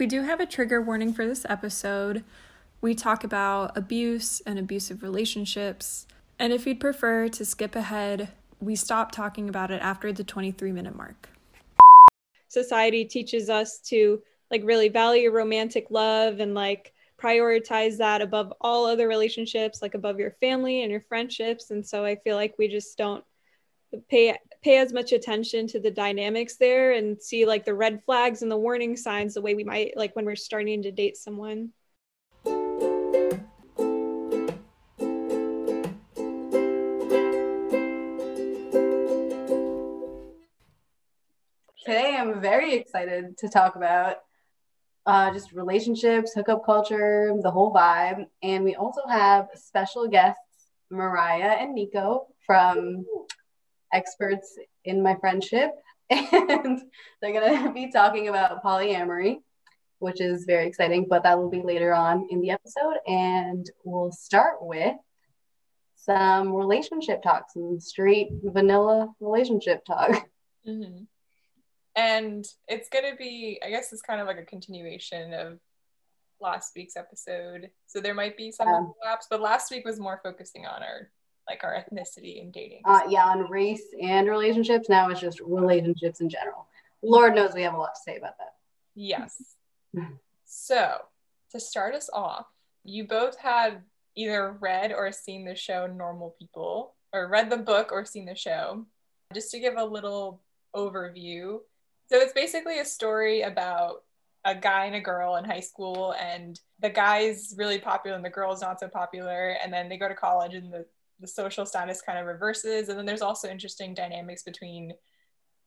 We do have a trigger warning for this episode. We talk about abuse and abusive relationships. And if you'd prefer to skip ahead, we stop talking about it after the 23 minute mark. Society teaches us to like really value romantic love and like prioritize that above all other relationships, like above your family and your friendships. And so I feel like we just don't pay pay as much attention to the dynamics there and see like the red flags and the warning signs the way we might like when we're starting to date someone. Today I'm very excited to talk about uh, just relationships, hookup culture, the whole vibe. And we also have special guests, Mariah and Nico from Experts in My Friendship. And they're going to be talking about polyamory, which is very exciting, but that will be later on in the episode. And we'll start with some relationship talk, some straight vanilla relationship talk. Mm-hmm. And it's going to be, I guess it's kind of like a continuation of last week's episode. So there might be some Yeah. overlaps, but last week was more focusing on our like our ethnicity and dating. Uh, yeah, on race and relationships. Now it's just relationships in general. Lord knows we have a lot to say about that. Yes. so to start us off, you both had either read or seen the show Normal People, or read the book or seen the show. Just to give a little overview. So it's basically a story about a guy and a girl in high school, and the guy's really popular and the girl's not so popular, and then they go to college and the the social status kind of reverses. And then there's also interesting dynamics between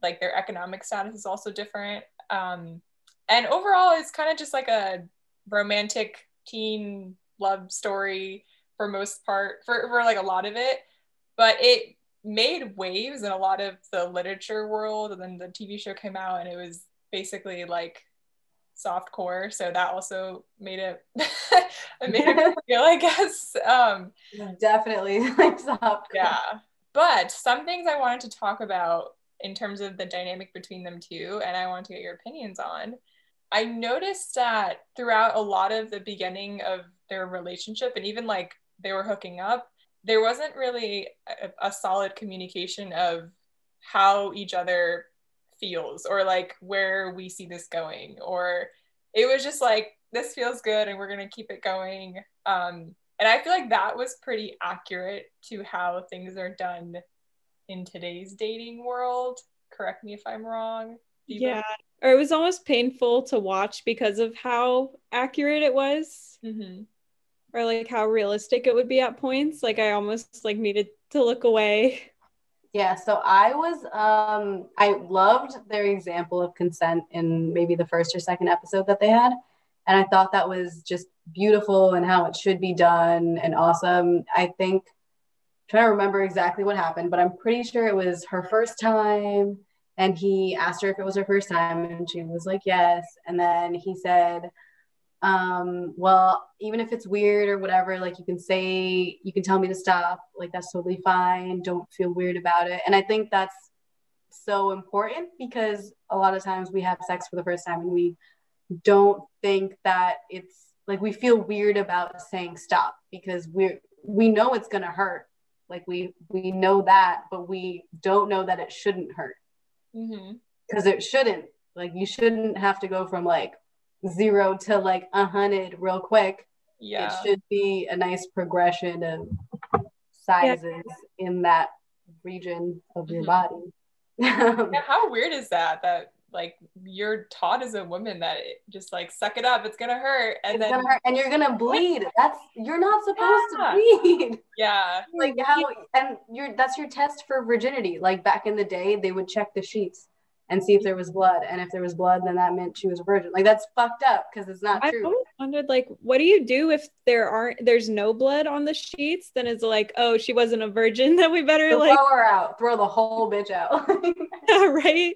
like their economic status is also different. Um, and overall it's kind of just like a romantic teen love story for most part for, for like a lot of it. But it made waves in a lot of the literature world. And then the tv show came out and it was basically like soft core so that also made it it made it feel i guess um Definitely like soft. yeah but some things i wanted to talk about in terms of the dynamic between them two and i want to get your opinions on i noticed that throughout a lot of the beginning of their relationship and even like they were hooking up there wasn't really a, a solid communication of how each other feels or like where we see this going or it was just like this feels good and we're going to keep it going um and I feel like that was pretty accurate to how things are done in today's dating world. Correct me if I'm wrong. Yeah. Or it was almost painful to watch because of how accurate it was Mhm. or like how realistic it would be at points. Like I almost like needed to look away. Yeah, so I was um I loved their example of consent in maybe the first or second episode that they had. And I thought that was just beautiful and how it should be done and awesome. I think I'm trying to remember exactly what happened, but I'm pretty sure it was her first time and he asked her if it was her first time and she was like yes and then he said um well even if it's weird or whatever like you can say you can tell me to stop like that's totally fine. Don't feel weird about it. And i think that's so important because a lot of times we have sex for the first time and we don't think that it's like we feel weird about saying stop because we're we know it's going to hurt. Like we we know that but we don't know that it shouldn't hurt. Because it shouldn't. Like you shouldn't have to go from like zero to like a hundred real quick Yeah. it should be a nice progression of sizes in that region of your Mhm. body yeah. How weird is that? That like you're taught as a woman that it just like suck it up, it's gonna hurt, and it's then hurt and you're gonna bleed that's you're not supposed Yeah. to bleed yeah, like how and you're that's your test for virginity like back in the day they would check the sheets and see if there was blood and if there was blood then that meant she was a virgin like that's fucked up because it's not I've true always wondered like what do you do if there aren't there's no blood on the sheets? Then it's like, oh, she wasn't a virgin, then we better So like throw her out throw the whole bitch out right?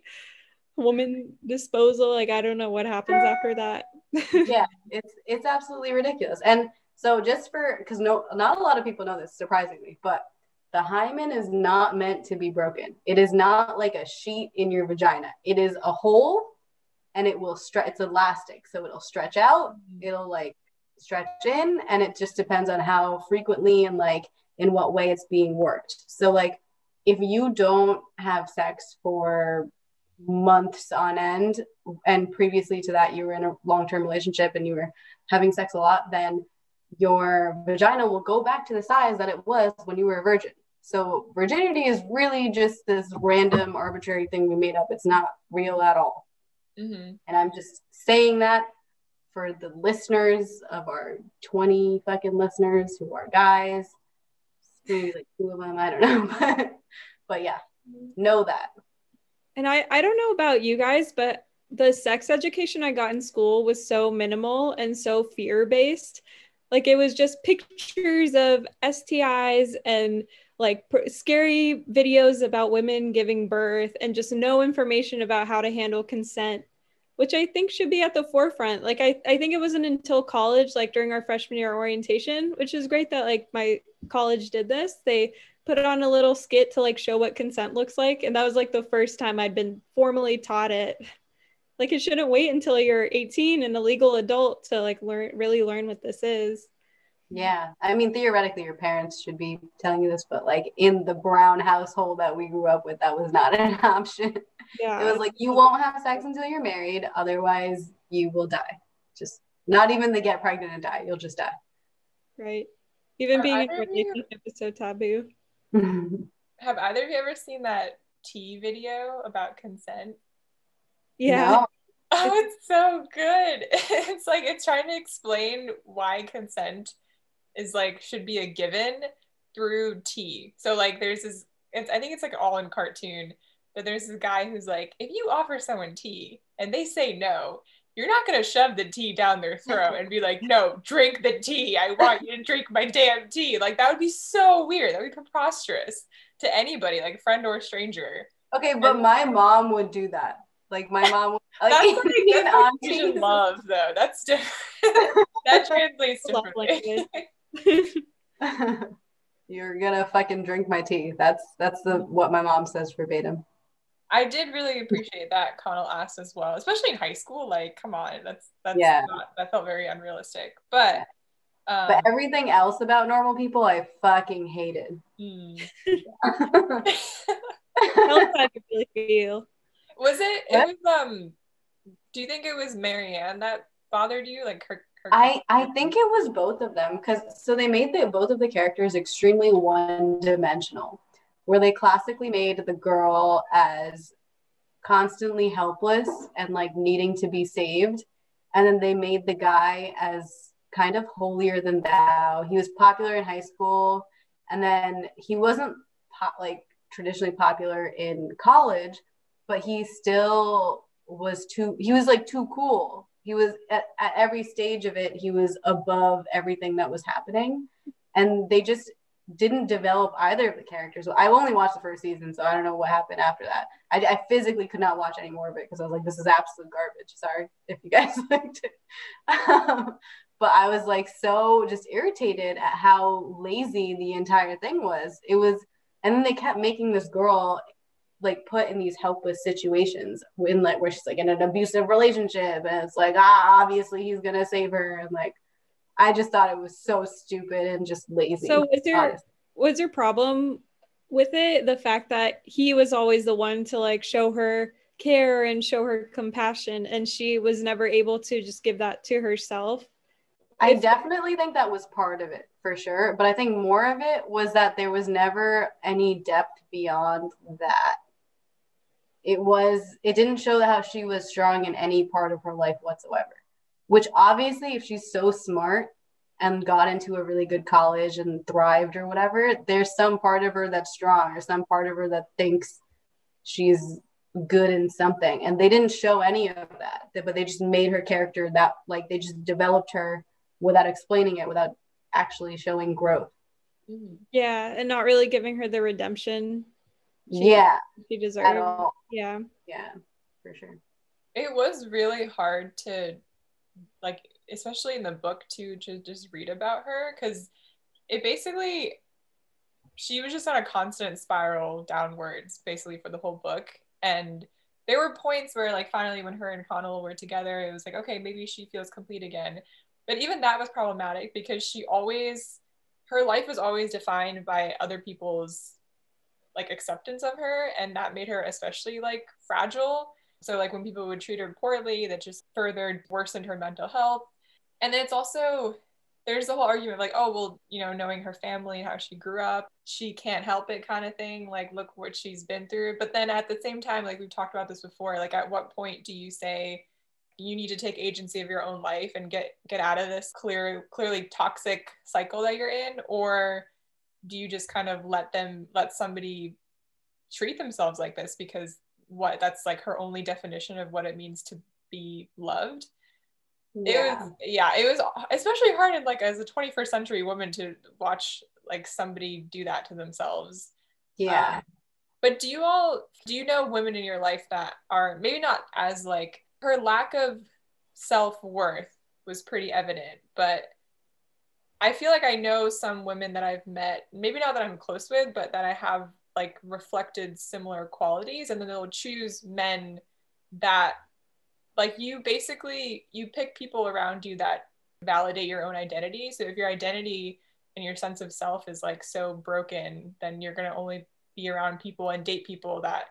Woman disposal. Like I don't know what happens after that. yeah it's it's absolutely ridiculous and so just for because no not a lot of people know this surprisingly but the hymen is not meant to be broken. It is not like a sheet in your vagina. It is a hole and it will stretch it's elastic so it'll stretch out Mm-hmm. it'll like stretch in and it just depends on how frequently and like in what way it's being worked. So like if you don't have sex for months on end and previously to that you were in a long-term relationship and you were having sex a lot then your vagina will go back to the size that it was when you were a virgin so virginity is really just this random arbitrary thing we made up it's not real at all hmm and I'm just saying that for the listeners of our 20 fucking listeners who are guys. Maybe like two of them, I don't know. But, but yeah, know that. And I, I don't know about you guys, but the sex education I got in school was so minimal and so fear based. Like it was just pictures of STIs and like pr- scary videos about women giving birth and just no information about how to handle consent, which I think should be at the forefront. Like I, I think it wasn't until college, like during our freshman year orientation, which is great that like my college did this. They put on a little skit to like show what consent looks like and that was like the first time i'd been formally taught it like it shouldn't wait until you're 18 and a legal adult to like learn really learn what this is Yeah. I mean, theoretically, your parents should be telling you this, but like in the Brown household that we grew up with, that was not an option. yeah It was like, you won't have sex until you're married. Otherwise, you will die. Just not even the get pregnant and die. You'll just die. right even Are being in a either you- relationship is so taboo Have either of you ever seen that tea video about consent? Yeah No. Oh, it's so good. It's like it's trying to explain why consent is like should be a given through tea. So like there's this it's I think it's like all in cartoon, but there's this guy who's like, if you offer someone tea and they say no, you're not gonna shove the tea down their throat and be like, no, drink the tea. I want you to drink my damn tea. Like that would be so weird. That would be preposterous to anybody, like friend or stranger. Okay, but my mom would do that. Like my mom like, That's like, Indian that's like. Asian love, though. That's different. that translates differently. You're gonna fucking drink my tea. That's that's the what my mom says verbatim. I did really appreciate that Connell asked as well, especially in high school. Like, come on, that's that's Yeah. not, that felt very unrealistic. But, um, But everything else about normal people, I fucking hated. Tell us how you really feel was it? What? It was um. Do you think it was Marianne that bothered you? Like her. her I I think it was both of them because so they made the both of the characters extremely one dimensional, where they classically made the girl as constantly helpless and like needing to be saved, and then they made the guy as kind of holier than thou. He was popular in high school, and then he wasn't po- like traditionally popular in college, but he still was too. He was like too cool. He was at, at every stage of it. He was above everything that was happening, and they just didn't develop either of the characters. I only watched the first season, so I don't know what happened after that. I, I physically could not watch any more of it because I was like, this is absolute garbage. Sorry if you guys liked it. Um, but I was like so just irritated at how lazy the entire thing was. It was, and then they kept making this girl like put in these helpless situations in like where she's like in an abusive relationship and it's like ah obviously he's gonna save her and like I just thought it was so stupid and just lazy. so was your honestly. was your problem with it the fact that he was always the one to like show her care and show her compassion and she was never able to just give that to herself I if- definitely think that was part of it for sure. But I think more of it was that there was never any depth beyond that. It was, it didn't show how she was strong in any part of her life whatsoever. Which obviously, if she's so smart and got into a really good college and thrived or whatever, there's some part of her that's strong or some part of her that thinks she's good in something. And they didn't show any of that, but they just made her character that, like, they just developed her without explaining it, without actually showing growth. Mhm. yeah and not really giving her the redemption She- yeah, she at deserved all. yeah Yeah, for sure. It was really hard to, like, especially in the book too, to just read about her because it basically, she was just on a constant spiral downwards basically for the whole book. And there were points where like finally when her and Connell were together, it was like, okay, maybe she feels complete again. But even that was problematic because she always her life was always defined by other people's like acceptance of her and that made her especially like fragile. So like when people would treat her poorly that just further worsened her mental health. And then it's also there's the whole argument like oh well you know knowing her family how she grew up she can't help it kind of thing like look what she's been through. But then at the same time like we've talked about this before like at what point do you say you need to take agency of your own life and get get out of this clear clearly toxic cycle that you're in? Or do you just kind of let them let somebody treat themselves like this? Because what that's like her only definition of what it means to be loved. Yeah. it was yeah it was especially hard in like as a 21st century woman to watch like somebody do that to themselves. Yeah. Um, but do you all do you know women in your life that are maybe not as like her lack of self-worth was pretty evident but i feel like i know some women that i've met maybe not that i'm close with but that i have like reflected similar qualities and then they'll choose men that like you basically you pick people around you that validate your own identity so if your identity and your sense of self is like so broken then you're to only be around people and date people that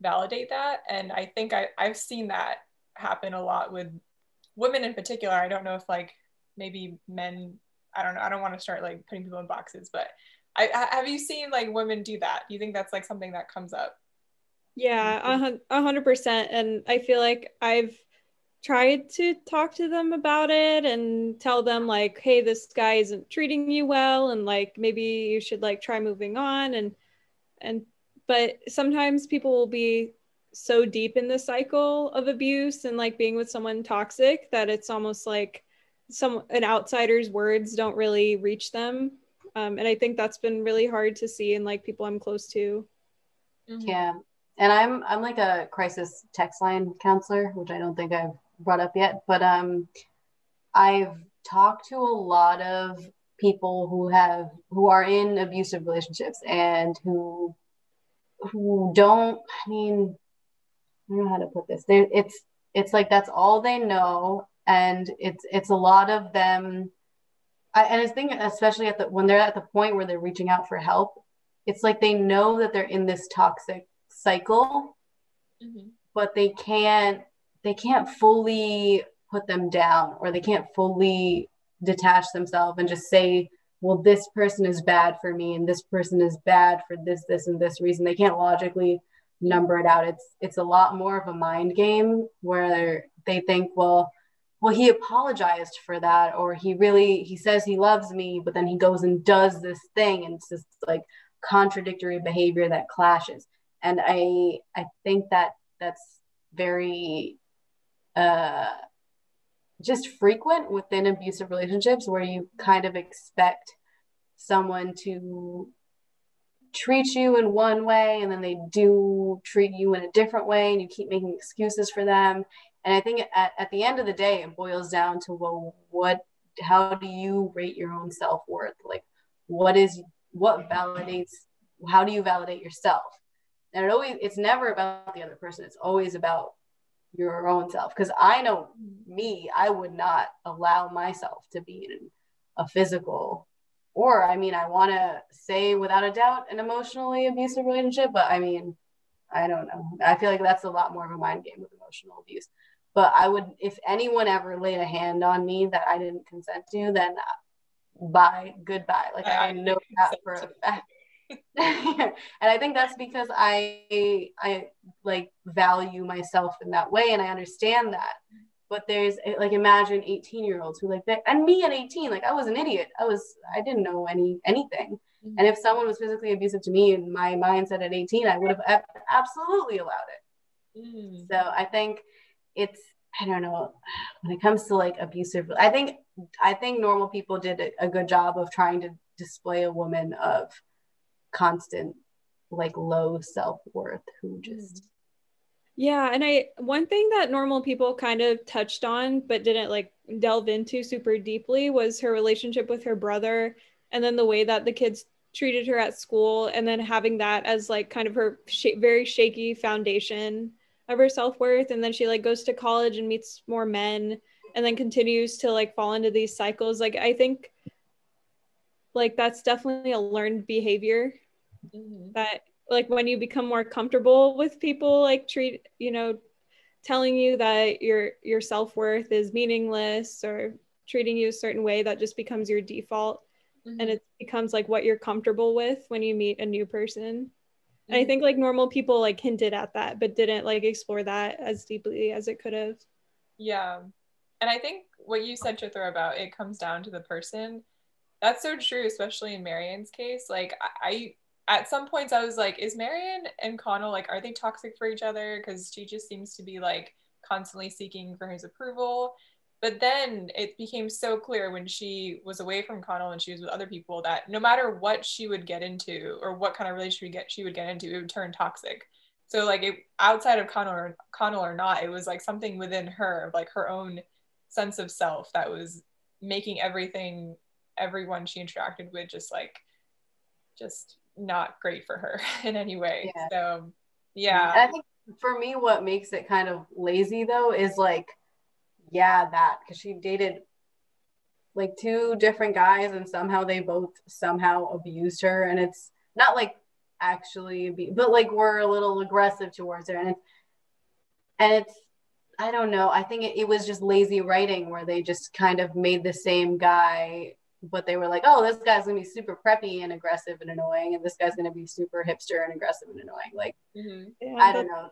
validate that and i think I, i've seen that happen a lot with women in particular. I don't know if like maybe men. I don't know. I don't want to start like putting people in boxes, but I have you seen like women do that? Do you think that's like something that comes up? Yeah, a hundred percent. And I feel like I've tried to talk to them about it and tell them like, hey, this guy isn't treating you well, and like maybe you should like try moving on and and but sometimes people will be so deep in the cycle of abuse and like being with someone toxic that it's almost like some an outsider's words don't really reach them. Um, and i think that's been really hard to see in like people i'm close to. Mm-hmm. yeah. And i'm i'm like a crisis text line counselor which i don't think i've brought up yet. But um i've talked to a lot of people who have who are in abusive relationships and who who don't i mean I don't know how to put this. There, it's it's like that's all they know, and it's it's a lot of them. I, and I think especially at the when they're at the point where they're reaching out for help, it's like they know that they're in this toxic cycle, mm-hmm. but they can't they can't fully put them down or they can't fully detach themselves and just say well this person is bad for me and this person is bad for this this and this reason they can't logically number it out. It's it's a lot more of a mind game where they think, well, well, he apologized for that, or he really he says he loves me, but then he goes and does this thing, and it's just like contradictory behavior that clashes. And I I think that that's very uh just frequent within abusive relationships where you kind of expect someone to treat you in one way and then they do treat you in a different way and you keep making excuses for them and i think at, at the end of the day it boils down to well what how do you rate your own self-worth like what is what validates how do you validate yourself and it always it's never about the other person it's always about your own self because i know me i would not allow myself to be in a physical or I mean, I want to say without a doubt an emotionally abusive relationship, but I mean, I don't know. I feel like that's a lot more of a mind game with emotional abuse. But I would, if anyone ever laid a hand on me that I didn't consent to, then bye, goodbye. Like I, I know that for a fact. and I think that's because I I like value myself in that way, and I understand that but there's eh, like imagine 18 year olds who like that and me at 18 like i was an idiot i was i didn't know any anything mm-hmm. and if someone was physically abusive to me in my mindset at 18 i would have absolutely allowed it mm-hmm. so i think it's i don't know when it comes to like abusive i think i think normal people did a good job of trying to display a woman of constant like low self-worth who just mm-hmm. Yeah, and I one thing that normal people kind of touched on but didn't like delve into super deeply was her relationship with her brother and then the way that the kids treated her at school and then having that as like kind of her sh- very shaky foundation of her self-worth and then she like goes to college and meets more men and then continues to like fall into these cycles like i think like that's definitely a learned behavior mm-hmm. that like when you become more comfortable with people like treat you know telling you that your your self-worth is meaningless or treating you a certain way that just becomes your default mm-hmm. and it becomes like what you're comfortable with when you meet a new person. And i mm-hmm. think like normal people like hinted at that but didn't like explore that as deeply as it could have yeah and i think what you said Chitra about it comes down to the person that's so true especially in Marianne's case like i at some points I was like, is Marianne and Connell like, are they toxic for each other? Because she just seems to be like constantly seeking for his approval. But then it became so clear when she was away from Connell and she was with other people that no matter what she would get into or what kind of relationship get, she would get into, it would turn toxic. So like it outside of Connell or Connell or not, it was like something within her, like her own sense of self that was making everything, everyone she interacted with just like just not great for her in any way. Yeah. So yeah. I think for me, what makes it kind of lazy though is like, yeah, that because she dated like two different guys and somehow they both somehow abused her and it's not like actually but like we're a little aggressive towards her and it's and it's I don't know. I think it, it was just lazy writing where they just kind of made the same guy but they were like, oh, this guy's gonna be super preppy and aggressive and annoying, and this guy's gonna be super hipster and aggressive and annoying. Like, mm-hmm. yeah, I don't know.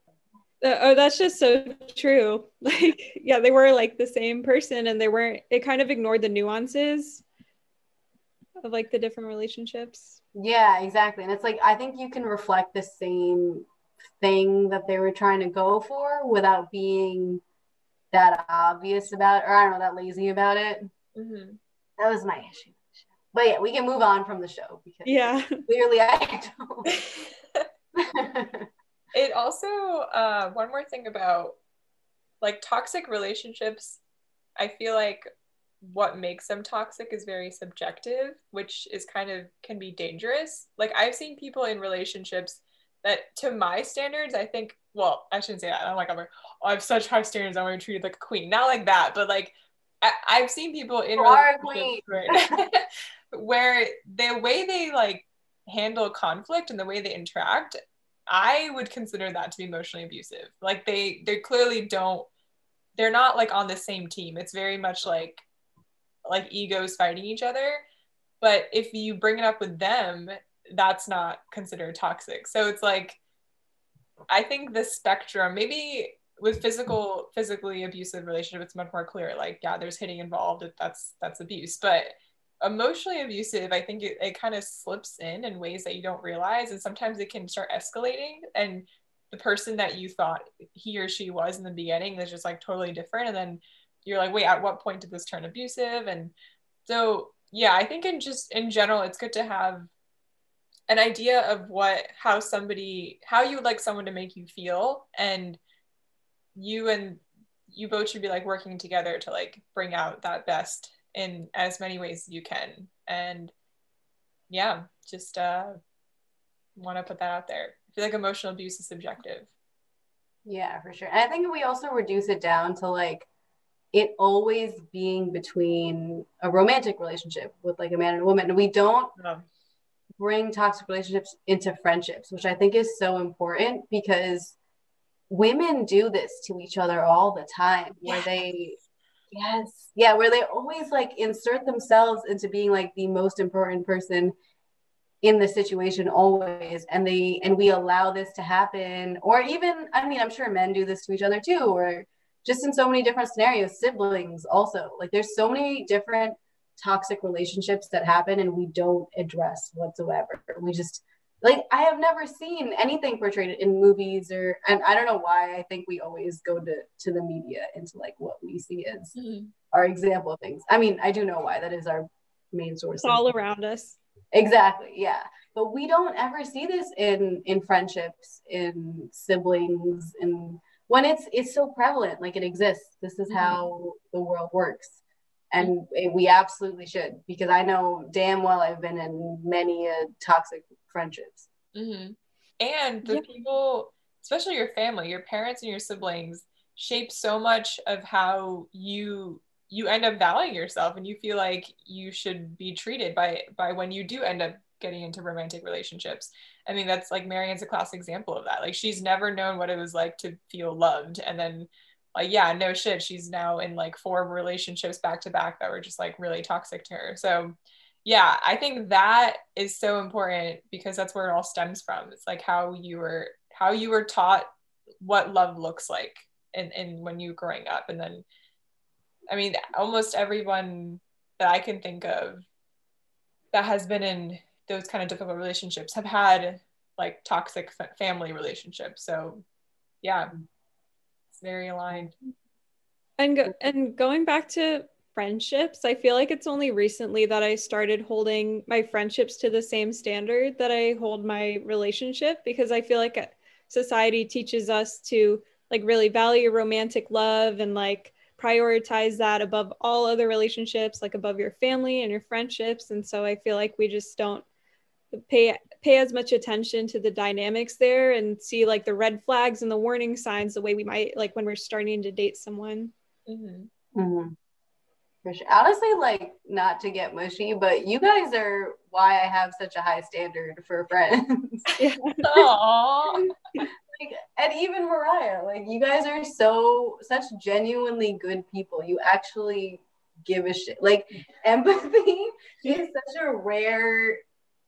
Oh, that's just so true. Like, yeah, they were like the same person, and they weren't. It kind of ignored the nuances of like the different relationships. Yeah, exactly. And it's like I think you can reflect the same thing that they were trying to go for without being that obvious about, or I don't know, that lazy about it. Mm-hmm. That was my issue. But yeah, we can move on from the show because yeah, clearly I don't. it also uh, one more thing about like toxic relationships. I feel like what makes them toxic is very subjective, which is kind of can be dangerous. Like I've seen people in relationships that, to my standards, I think. Well, I shouldn't say that. I'm like, I'm like, oh, I have such high standards. I want to be treated like a queen. Not like that, but like I, have seen people in relationships where, where the way they like handle conflict and the way they interact, I would consider that to be emotionally abusive. Like they they clearly don't they're not like on the same team. It's very much like like egos fighting each other. But if you bring it up with them, that's not considered toxic. So it's like I think the spectrum, maybe with physical physically abusive relationship it's much more clear like yeah there's hitting involved that's that's abuse but emotionally abusive i think it, it kind of slips in in ways that you don't realize and sometimes it can start escalating and the person that you thought he or she was in the beginning is just like totally different and then you're like wait at what point did this turn abusive? And so yeah i think in just in general it's good to have an idea of what how somebody how you would like someone to make you feel and you and you both should be like working together to like bring out that best in as many ways as you can. And yeah just uh want to put that out there. I feel like emotional abuse is subjective. Yeah for sure. And i think we also reduce it down to like it always being between a romantic relationship with like a man and a woman. And we don't bring toxic relationships into friendships which i think is so important because women do this to each other all the time where yes. they yes. Yeah where they always like insert themselves into being like the most important person in the situation always and they and we allow this to happen. Or even i mean i'm sure men do this to each other too or just in so many different scenarios siblings also. Like there's so many different toxic relationships that happen and we don't address whatsoever. We just like I have never seen anything portrayed in movies or and I don't know why I think we always go to to the media into like what we see as mm-hmm. our example of things. I mean, I do know why that is our main source. It's all around us. Exactly. Yeah. But we don't ever see this in in friendships, in siblings, and when it's it's so prevalent, like it exists. This is mm-hmm. how the world works and we absolutely should because I know damn well I've been in many a toxic friendships. Mm-hmm. And the people especially your family, your parents and your siblings shape so much of how you you end up valuing yourself and you feel like you should be treated by by when you do end up getting into romantic relationships. I mean, that's like Marianne's a classic example of that. Like she's never known what it was like to feel loved. And then like, yeah, no shit. She's now in like four relationships back to back that were just like really toxic to her. So yeah, I think that is so important because that's where it all stems from. It's like how you were how you were taught what love looks like and, and when you growing up. And then I mean, almost everyone that I can think of that has been in those kind of difficult relationships have had like toxic family relationships. So, yeah, very aligned. And go- and going back to friendships, I feel like it's only recently that I started holding my friendships to the same standard that I hold my relationship because I feel like uh, society teaches us to like really value romantic love and like prioritize that above all other relationships, like above your family and your friendships. And so I feel like we just don't pay pay as much attention to the dynamics there and see like the red flags and the warning signs the way we might like when we're starting to date someone. Mm-hmm. Mm-hmm. Sure. Honestly, like not to get mushy, but you guys are why I have such a high standard for friends. Like, and even Mariah, like you guys are so such genuinely good people. You actually give a shit. Like empathy is such a rare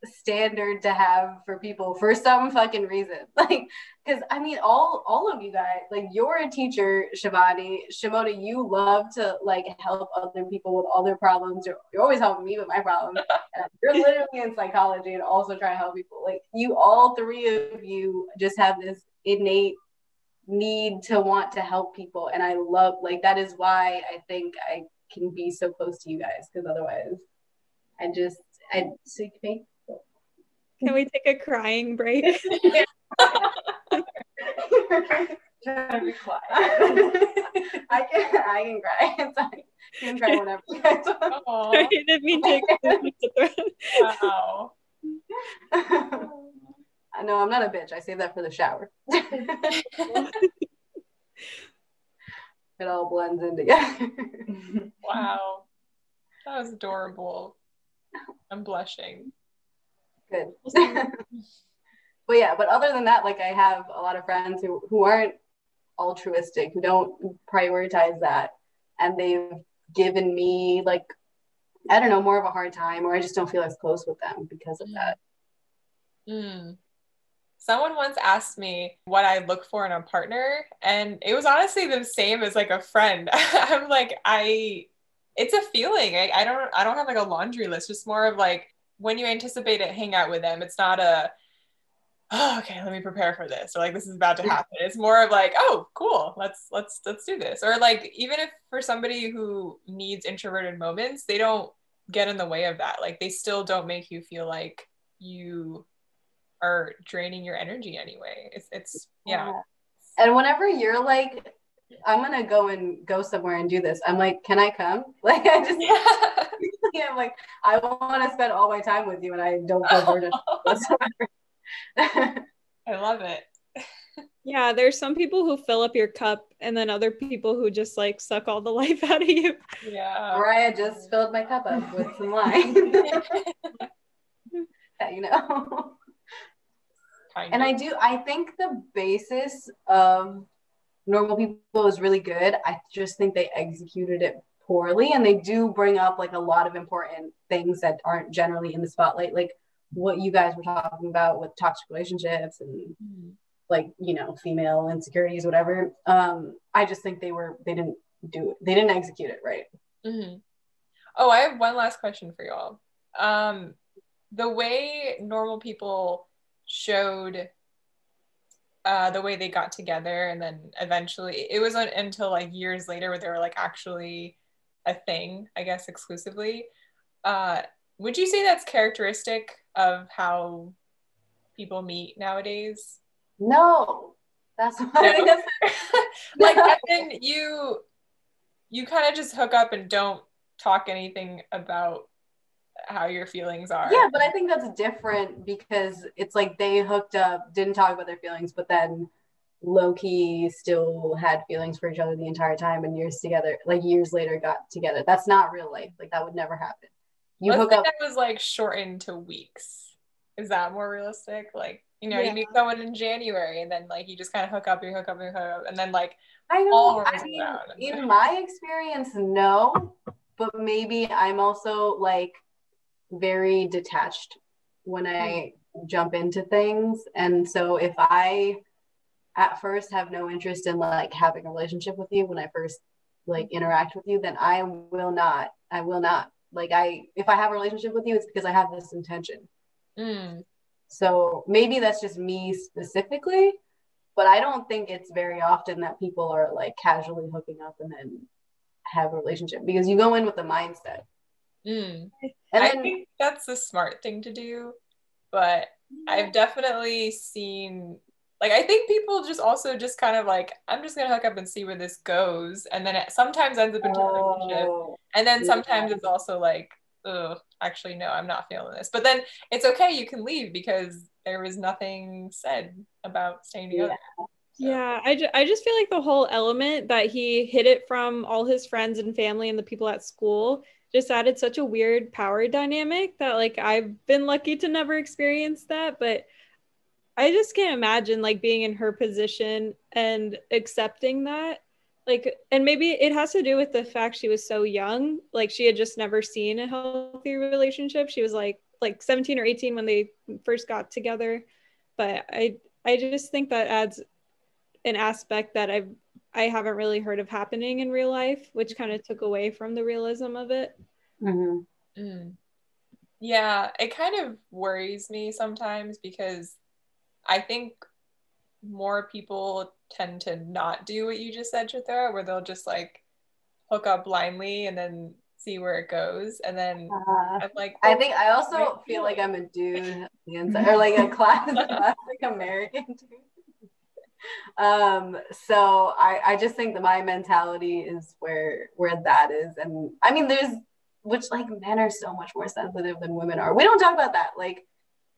standard to have for people for some fucking reason. Like, because I mean, all all of you guys, like you're a teacher, Shivani. Shimona, you love to like help other people with all their problems. You're, you're always helping me with my problems. And you're literally in psychology and also trying to help people. Like you, all three of you, just have this innate need to want to help people and i love like that is why i think i can be so close to you guys because otherwise i just i seek faith can we take a crying break trying to be quiet. I can I can cry. I can cry whenever you guys want. I didn't mean to. wow. No, I'm not a bitch. I save that for the shower. it all blends in together. wow. That was adorable. I'm blushing. Good. but yeah, but other than that, like I have a lot of friends who, who aren't altruistic, who don't prioritize that. And they've given me like, I don't know, more of a hard time, or I just don't feel as close with them because of that. Mm. Someone once asked me what I look for in a partner, and it was honestly the same as like a friend. I'm like, I, it's a feeling. I, I don't, I don't have like a laundry list. Just more of like when you anticipate it, hang out with them. It's not a, oh, okay, let me prepare for this, or like this is about to happen. It's more of like, oh, cool, let's let's let's do this. Or like even if for somebody who needs introverted moments, they don't get in the way of that. Like they still don't make you feel like you are draining your energy anyway. It's it's yeah. yeah. And whenever you're like, I'm gonna go and go somewhere and do this, I'm like, can I come? Like I just yeah. I'm like, I want to spend all my time with you, and I don't feel burdened whatsoever. I love it. Yeah, there's some people who fill up your cup, and then other people who just like suck all the life out of you. Yeah. Mariah just filled my cup up with some wine. you know kind and of. I do, I think the basis of normal people is really good. I just think they executed it poorly and they do bring up like a lot of important things that aren't generally in the spotlight, like what you guys were talking about with toxic relationships and mm-hmm. like, you know, female insecurities, whatever. Um, I just think they were, they didn't do it, they didn't execute it right. Mm-hmm. Oh, I have one last question for y'all. Um, the way normal people showed uh, the way they got together and then eventually it wasn't until like years later where they were like actually a thing i guess exclusively. Uh, would you say that's characteristic of how people meet nowadays? No. That's no. like then you you kind of just hook up and don't talk anything about how your feelings are. Yeah, but I think that's different because it's like they hooked up, didn't talk about their feelings, but then low key still had feelings for each other the entire time and years together, like years later got together. That's not real life. Like that would never happen. You Let's hook up. That was like shortened to weeks. Is that more realistic? Like you know, yeah. you meet someone in January and then like you just kind of hook up, you hook up, you hook up, and then like I don't know. I mean, in my experience, no, but maybe I'm also like very detached when I hmm. jump into things, and so if I at first have no interest in like having a relationship with you when I first like interact with you, then I will not. I will not. Like I if I have a relationship with you, it's because I have this intention. Mm. So maybe that's just me specifically, but I don't think it's very often that people are like casually hooking up and then have a relationship because you go in with the mindset. Mm. And I then, think that's the smart thing to do, but I've definitely seen like I think people just also just kind of like I'm just gonna hook up and see where this goes, and then it sometimes ends up into a relationship, oh, and then sometimes yeah. it's also like, oh, actually no, I'm not feeling this. But then it's okay, you can leave because there was nothing said about staying together. Yeah. So. Yeah, I, ju- I just feel like the whole element that he hid it from all his friends and family and the people at school just added such a weird power dynamic that like I've been lucky to never experience that, but I just can't imagine like being in her position and accepting that. Like, and maybe it has to do with the fact she was so young. Like, she had just never seen a healthy relationship. She was like like 17 or 18 when they first got together. But I I just think that adds an aspect that I've I haven't really heard of happening in real life, which kind of took away from the realism of it. Mm-hmm. Mm. Yeah, it kind of worries me sometimes because I think more people tend to not do what you just said, Chitra, where they'll just like hook up blindly and then see where it goes. And then uh, I'm like, I think I also feel like I'm a dude or like a class, classic American dude. Um, so I, I just think that my mentality is where where that is. And I mean there's which like men are so much more sensitive than women are. We don't talk about that. Like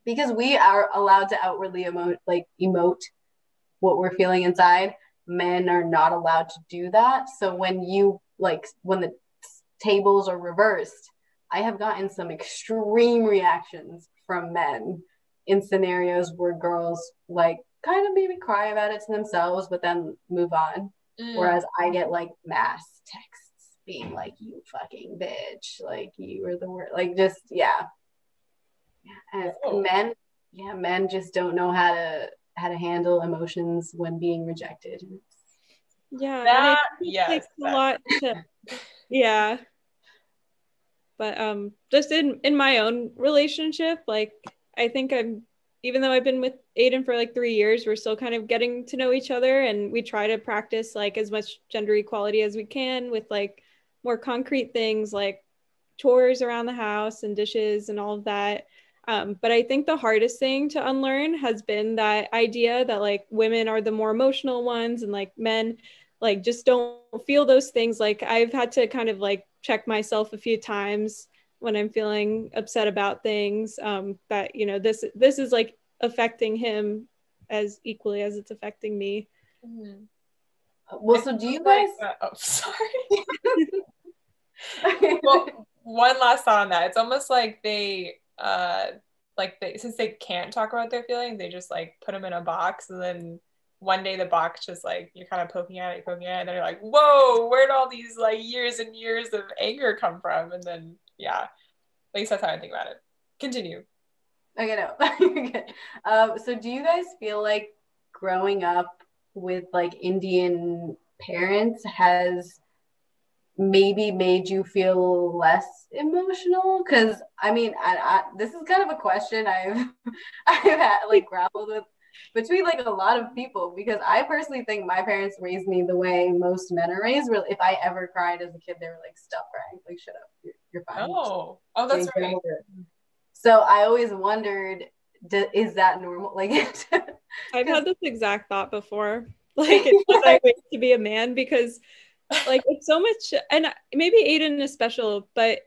because we are allowed to outwardly emote like emote what we're feeling inside men are not allowed to do that. So when you like when the tables are reversed i have gotten some extreme reactions from men in scenarios where girls like kind of maybe cry about it to themselves but then move on. Mm. whereas i get like mass texts being like you fucking bitch. Like you were the word like just yeah and oh. men, yeah, men just don't know how to how to handle emotions when being rejected. Yeah, that, yes, takes a lot to, yeah. But um, just in in my own relationship, like I think I'm even though I've been with Aiden for like three years, we're still kind of getting to know each other and we try to practice like as much gender equality as we can with like more concrete things like chores around the house and dishes and all of that. Um, but I think the hardest thing to unlearn has been that idea that like women are the more emotional ones and like men like just don't feel those things. Like I've had to kind of like check myself a few times when I'm feeling upset about things. Um, that you know this this is like affecting him as equally as it's affecting me. Mm-hmm. Well, so do you guys? Oh, sorry. well, one last thought on that. It's almost like they uh like they since they can't talk about their feelings they just like put them in a box. And then one day the box just like you're kind of poking at it poking at it. And then you're like whoa where'd all these like years and years of anger come from? And then yeah at least that's how i think about it. Continue. Okay no. Um, so do you guys feel like growing up with like indian parents has maybe made you feel less emotional? Because i mean I, I, this is kind of a question i've i've had like grappled with between like a lot of people because i personally think my parents raised me the way most men are raised. Really if i ever cried as a kid they were like stop crying. Like shut up. You're, you're fine. Oh. Oh that's right. So i always wondered is that normal? Like i've had this exact thought before. Like it's i wait to be a man because like it's so much and maybe aiden is special but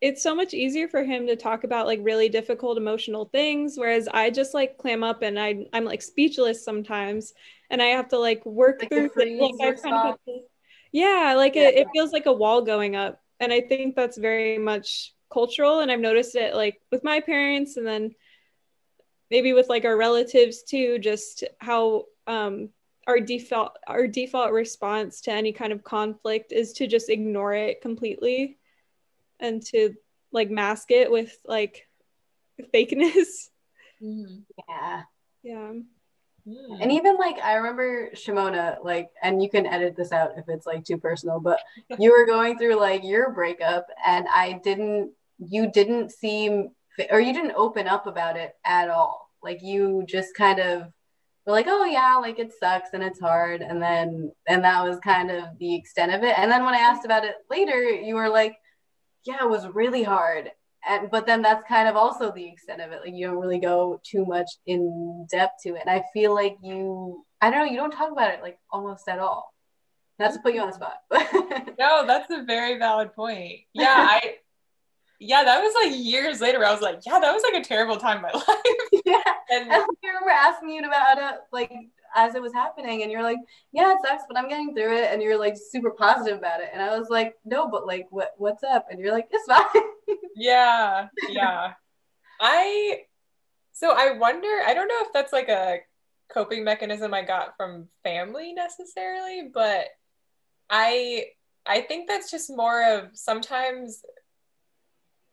it's so much easier for him to talk about like really difficult emotional things whereas i just like clam up and I, i'm like speechless sometimes and I have to like work Like through things. Like, kind of yeah, like Yeah. It, it feels like a wall going up. And I think that's very much cultural. And I've noticed it like with my parents and then maybe with like our relatives too, just how um our default our default response to any kind of conflict is to just ignore it completely and to like mask it with like fakeness. Mhm. Yeah. Yeah. Mm. And even like I remember Shimona, like, and you can edit this out if it's like too personal, but you were going through like your breakup, and I didn't, you didn't seem, or you didn't open up about it at all. Like you just kind of were like, oh yeah, like it sucks and it's hard, and then and that was kind of the extent of it. And then when I asked about it later, you were like, yeah, it was really hard. And but then that's kind of also the extent of it. Like you don't really go too much in depth to it. And I feel like you I don't know, you don't talk about it like almost at all. Not to put you on the spot. No, that's a very valid point. Yeah, I yeah, that was like years later. I was like, yeah, that was like a terrible time in my life. yeah. And I remember asking you about it like as it was happening and you're like, yeah, it sucks, but I'm getting through it. And you're like super positive about it. And I was like, no, but like what what's up? And you're like, it's fine. yeah, yeah. I so I wonder, I don't know if that's like a coping mechanism I got from family necessarily, but I I think that's just more of sometimes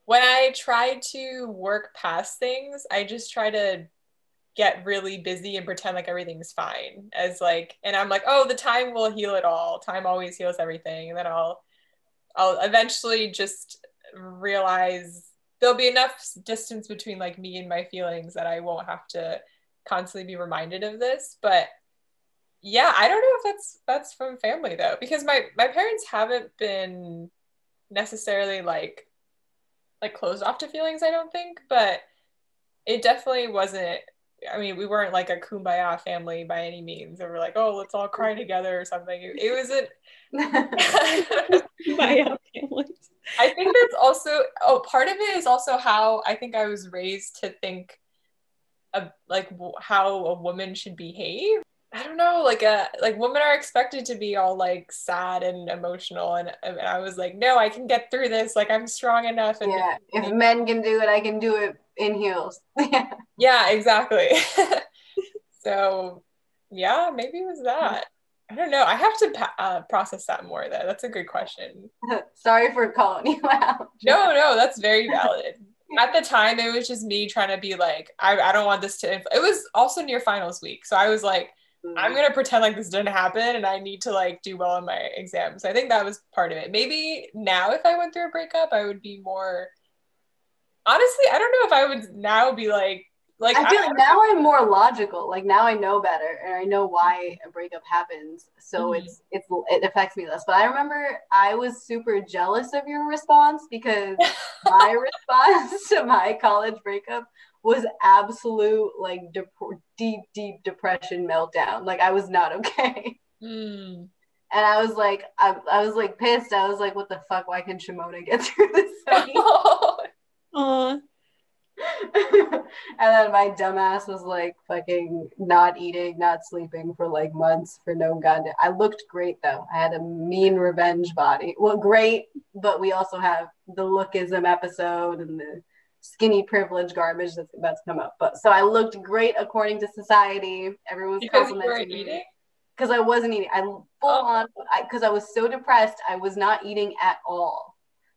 when I try to work past things, I just try to get really busy and pretend like everything's fine as like and I'm like, "Oh, the time will heal it all. Time always heals everything." And then I'll I'll eventually just realize there'll be enough distance between like me and my feelings that I won't have to constantly be reminded of this. But yeah, I don't know if that's that's from family though, because my my parents haven't been necessarily like like closed off to feelings, I don't think, but it definitely wasn't I mean, we weren't like a kumbaya family by any means. Or we're like, oh, let's all cry together or something. It, it wasn't families. I think that's also oh part of it is also how I think I was raised to think of like w- how a woman should behave. I don't know, like a like women are expected to be all like sad and emotional, and, and I was like, no, I can get through this. Like I'm strong enough. And yeah. If men can do it, I can do it in heels. yeah. yeah, exactly. so yeah, maybe it was that. I don't know. I have to uh, process that more. Though that's a good question. Sorry for calling you out. No, no, that's very valid. At the time, it was just me trying to be like, I, I don't want this to. Inf-. It was also near finals week, so I was like, I'm gonna pretend like this didn't happen, and I need to like do well in my exams. I think that was part of it. Maybe now, if I went through a breakup, I would be more. Honestly, I don't know if I would now be like, like I feel like now I'm more logical. Like now I know better and I know why a breakup happens. So Mhm. it's it's it affects me less. But I remember I was super jealous of your response because my response to my college breakup was absolute like dep- deep deep depression meltdown. Like I was not okay. Mm. And I was like, I, I was like pissed. I was like, what the fuck? Why can Shimona get through this? so easy? Aw. and then my dumbass was like fucking not eating, not sleeping for like months for no goddamn. I looked great though. I had a mean revenge body. Well, great, but we also have the lookism episode and the skinny privilege garbage that's about to come up. But so I looked great according to society. Everyone's because complimenting me because I wasn't eating. I full Oh. on because I, was so depressed. I was not eating at all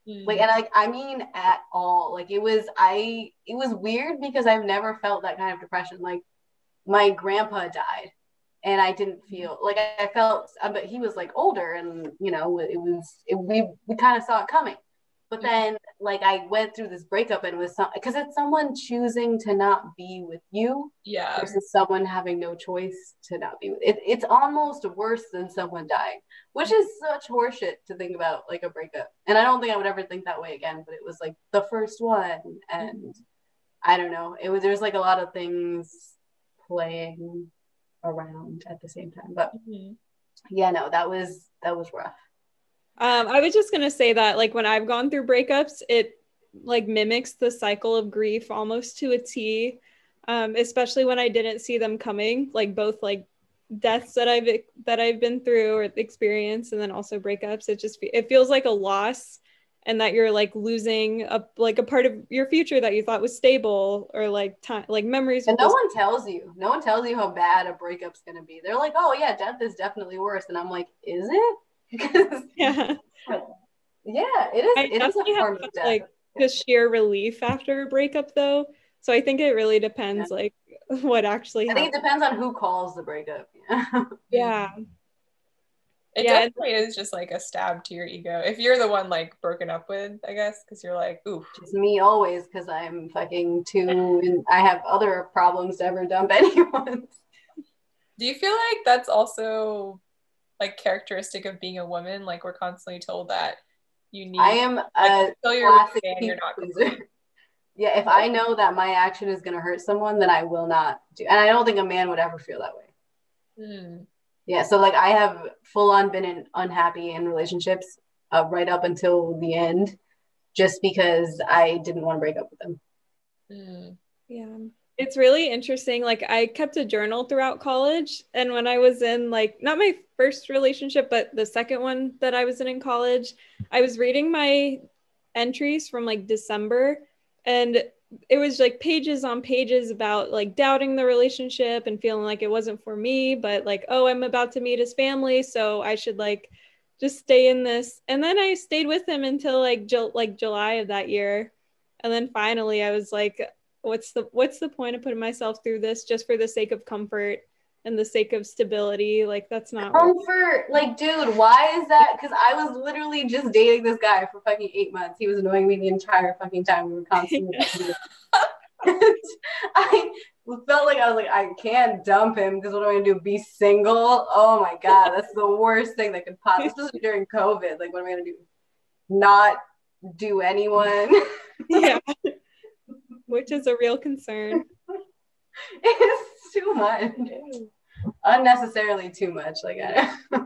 Mm. like and like i mean at all like it was i it was weird because i've never felt that kind of depression like my grandpa died and i didn't feel like i, I felt uh, but he was like older and you know it was it, we we kind of saw it coming but then like i went through this breakup and it was some because it's someone choosing to not be with you yeah. versus someone having no choice to not be with it. It's almost worse than someone dying, which is such horseshit to think about, like a breakup. And I don't think I would ever think that way again. But it was like the first one, and I don't know. It was there's like a lot of things playing around at the same time. But Mhm. yeah, no, that was that was rough. Um, I was just gonna say that like when I've gone through breakups, it like mimics the cycle of grief almost to a T. Um, especially when I didn't see them coming, like both like deaths that I've that I've been through or experienced, and then also breakups. It just it feels like a loss, and that you're like losing a like a part of your future that you thought was stable or like time like memories. And no one tells you. No one tells you how bad a breakup's gonna be. They're like, "Oh yeah, death is definitely worse," and I'm like, "Is it?" 'Cause, yeah, yeah, it is. I It is a definitely form have, of death. like just sheer relief after a breakup though. So I think it really depends like what actually I think it depends on who calls the breakup. Yeah. Yeah. It Yeah, definitely is just like a stab to your ego. If you're the one like broken up with, I guess, because you're like, oof. It's me always because I'm fucking too, and I have other problems to ever dump anyone. Do you feel like that's also like characteristic of being a woman? Like we're constantly told that you need I am a like, until you're classic a man, you're not pleaser. Yeah, if I know that my action is gonna hurt someone, then I will not do. And I don't think a man would ever feel that way. Hmm. Yeah, so like I have full on been in unhappy in relationships uh, right up until the end, just because I didn't want to break up with them. Hmm. Yeah. It's really interesting. Like I kept a journal throughout college. And when I was in like not my first relationship, but the second one that I was in in college, I was reading my entries from like December and it was like pages on pages about like doubting the relationship and feeling like it wasn't for me, but like, oh, I'm about to meet his family, so I should like just stay in this. And then I stayed with him until like Ju- like July of that year. And then finally I was like, what's the what's the point of putting myself through this just for the sake of comfort and the sake of stability? Like that's not Comfort, like, dude, why is that? Because I was literally just dating this guy for fucking eight months. He was annoying me the entire fucking time. We were constantly. I felt like I was like, I can't dump him because what am I gonna do? Be single? Oh my god, that's the worst thing that could possibly. Especially during COVID. Like, what am I gonna do? Not do anyone? yeah. Which is a real concern. it's too much. Unnecessarily too much. Like I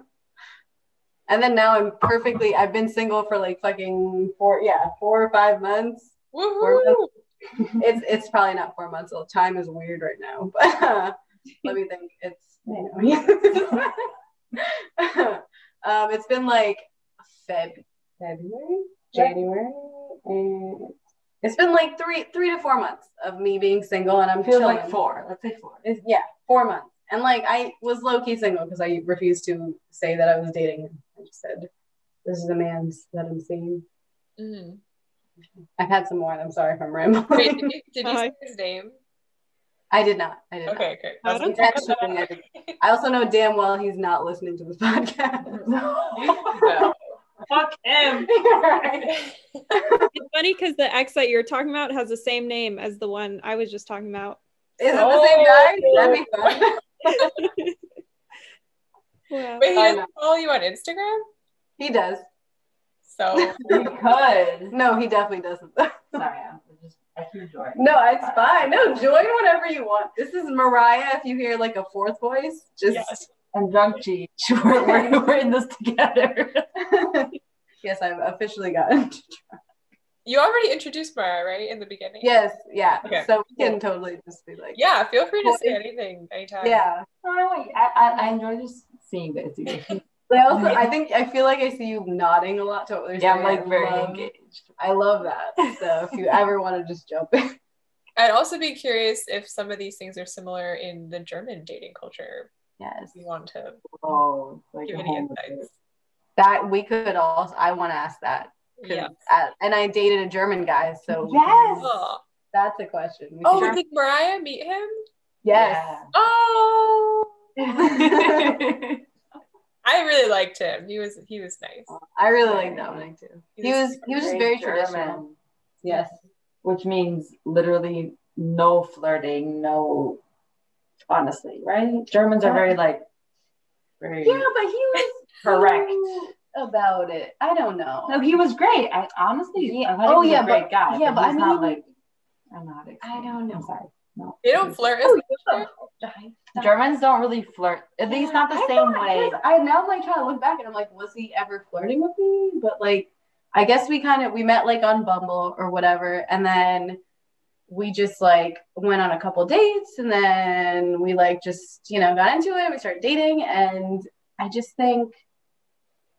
and then now I'm perfectly I've been single for like fucking four yeah, four or five months. Woohoo! It's it's probably not four months, so time is weird right now. But uh, let me think. It's you know um it's been like Feb February, January, and it's been like three three to four months of me being single and I'm Feels chilling. like four. Let's say four. It's, yeah, four months. And like I was low key single because I refused to say that I was dating him. I just said, "This is the man that I'm seeing." Mhm. I've had some more. and I'm sorry if I'm rambling. Wait, did you, did you say his name? I did not. I did Okay, okay. I not. don't I. I also know damn well he's not listening to this podcast. No. Fuck him. It's funny because the ex that you're talking about has the same name as the one I was just talking about. Is it the same guy? Oh. That'd be fun. Wow. Wait, he doesn't follow you on Instagram? he does. So Because. No, he definitely doesn't. Sorry, I'm just I keep joy. no, it's fine. No, join whatever you want. This is Marianne. If you hear like a fourth voice, just yes. And drunk G. We're, we're, we're in this together. yes, I've officially gotten. You already introduced Mara, right? In the beginning? Yes, yeah. Okay, so we can totally just be like, Yeah, feel free to Well, say it- anything anytime. yeah. I, I, I enjoy just seeing this. You. But I also, I think, I feel like I see you nodding a lot to what they're Yeah, I'm like I very love- engaged. I love that. So if you ever want to just jump in, I'd also be curious if some of these things are similar in the German dating culture. Yes, If you want to Oh, like give any insights. that we could also. I want to ask that. Yeah. I- and I dated a German guy, so Yes. Oh, that's a question. We oh did Marianne meet him? yes. Oh, I really liked him. He was he was nice. I really like Dominic too. He was he was just very German, traditional. Yes. Which means literally no flirting, no. Honestly, right? Germans are very like, very. Yeah, but he was Correct. about it. I don't know. No, he was great. I honestly, Yeah. I Oh, he was yeah, a great but- guy. yeah, but I he's mean, not like. I'm not. I don't know. I'm sorry. No. They don't flirt oh, as Oh, much. yeah. Germans don't really flirt. At least not the I same way. I now I'm like trying to look back and I'm like, was he ever flirting with me? But like, I guess we kind of we met like on Bumble or whatever, and then we just like went on a couple dates and then we like just you know got into it we started dating and i just think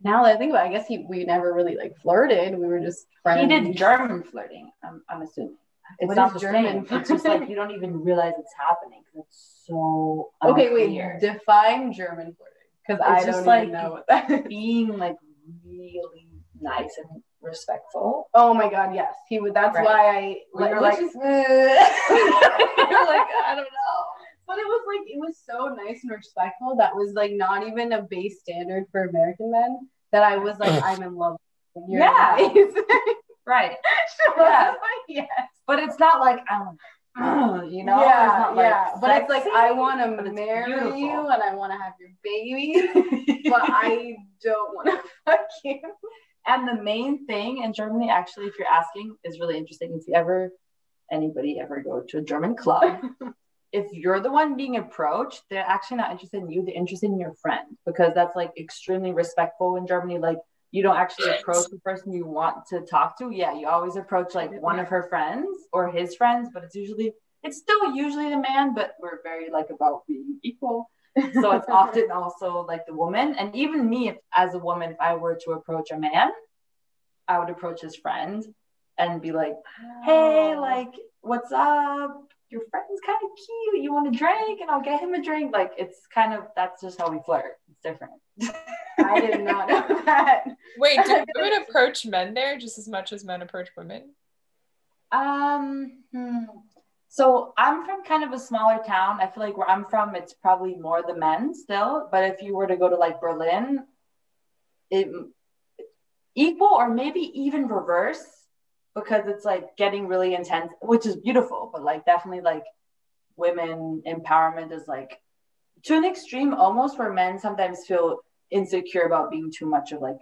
now that i think about it i guess he we never really like flirted we were just friends He did German flirting. I'm, I'm assuming it's What not the German same. It's just like you don't even realize it's happening because it's so okay wait define german flirting because i don't just even like- know what that is being like really nice and respectful. oh my god yes he would that's Right. why i We were which like, is- You're like, I don't know. But it was like it was so nice and respectful. That was like not even a base standard for American men. That I was like, I'm in love. with you. Yeah. Right. So Yeah. like, yes. But it's not like I'm you know, yeah, it's not like yeah. But it's like I want to marry beautiful. you and I want to have your baby, but I don't want to fuck you. And the main thing in Germany, actually, if you're asking, is really interesting. If you ever, anybody ever go to a German club, if you're the one being approached, they're actually not interested in you. They're interested in your friend because that's like extremely respectful in Germany. Like you don't actually approach the person you want to talk to. Yeah, you always approach like one of her friends or his friends, but it's usually it's still usually the man, but we're very like about being equal. So it's often also like the woman. And even me, if, as a woman, if I were to approach a man, I would approach his friend and be like, hey, like, what's up? Your friend's kind of cute. You want a drink? And I'll get him a drink. Like, it's kind of, that's just how we flirt. It's different. I did not know that. Wait, do women approach men there just as much as men approach women? Um, hmm. So I'm from kind of a smaller town. I feel like where I'm from, it's probably more the men still. But if you were to go to like Berlin, it equal or maybe even reverse because it's like getting really intense, which is beautiful. But like definitely like women empowerment is like to an extreme almost where men sometimes feel insecure about being too much of like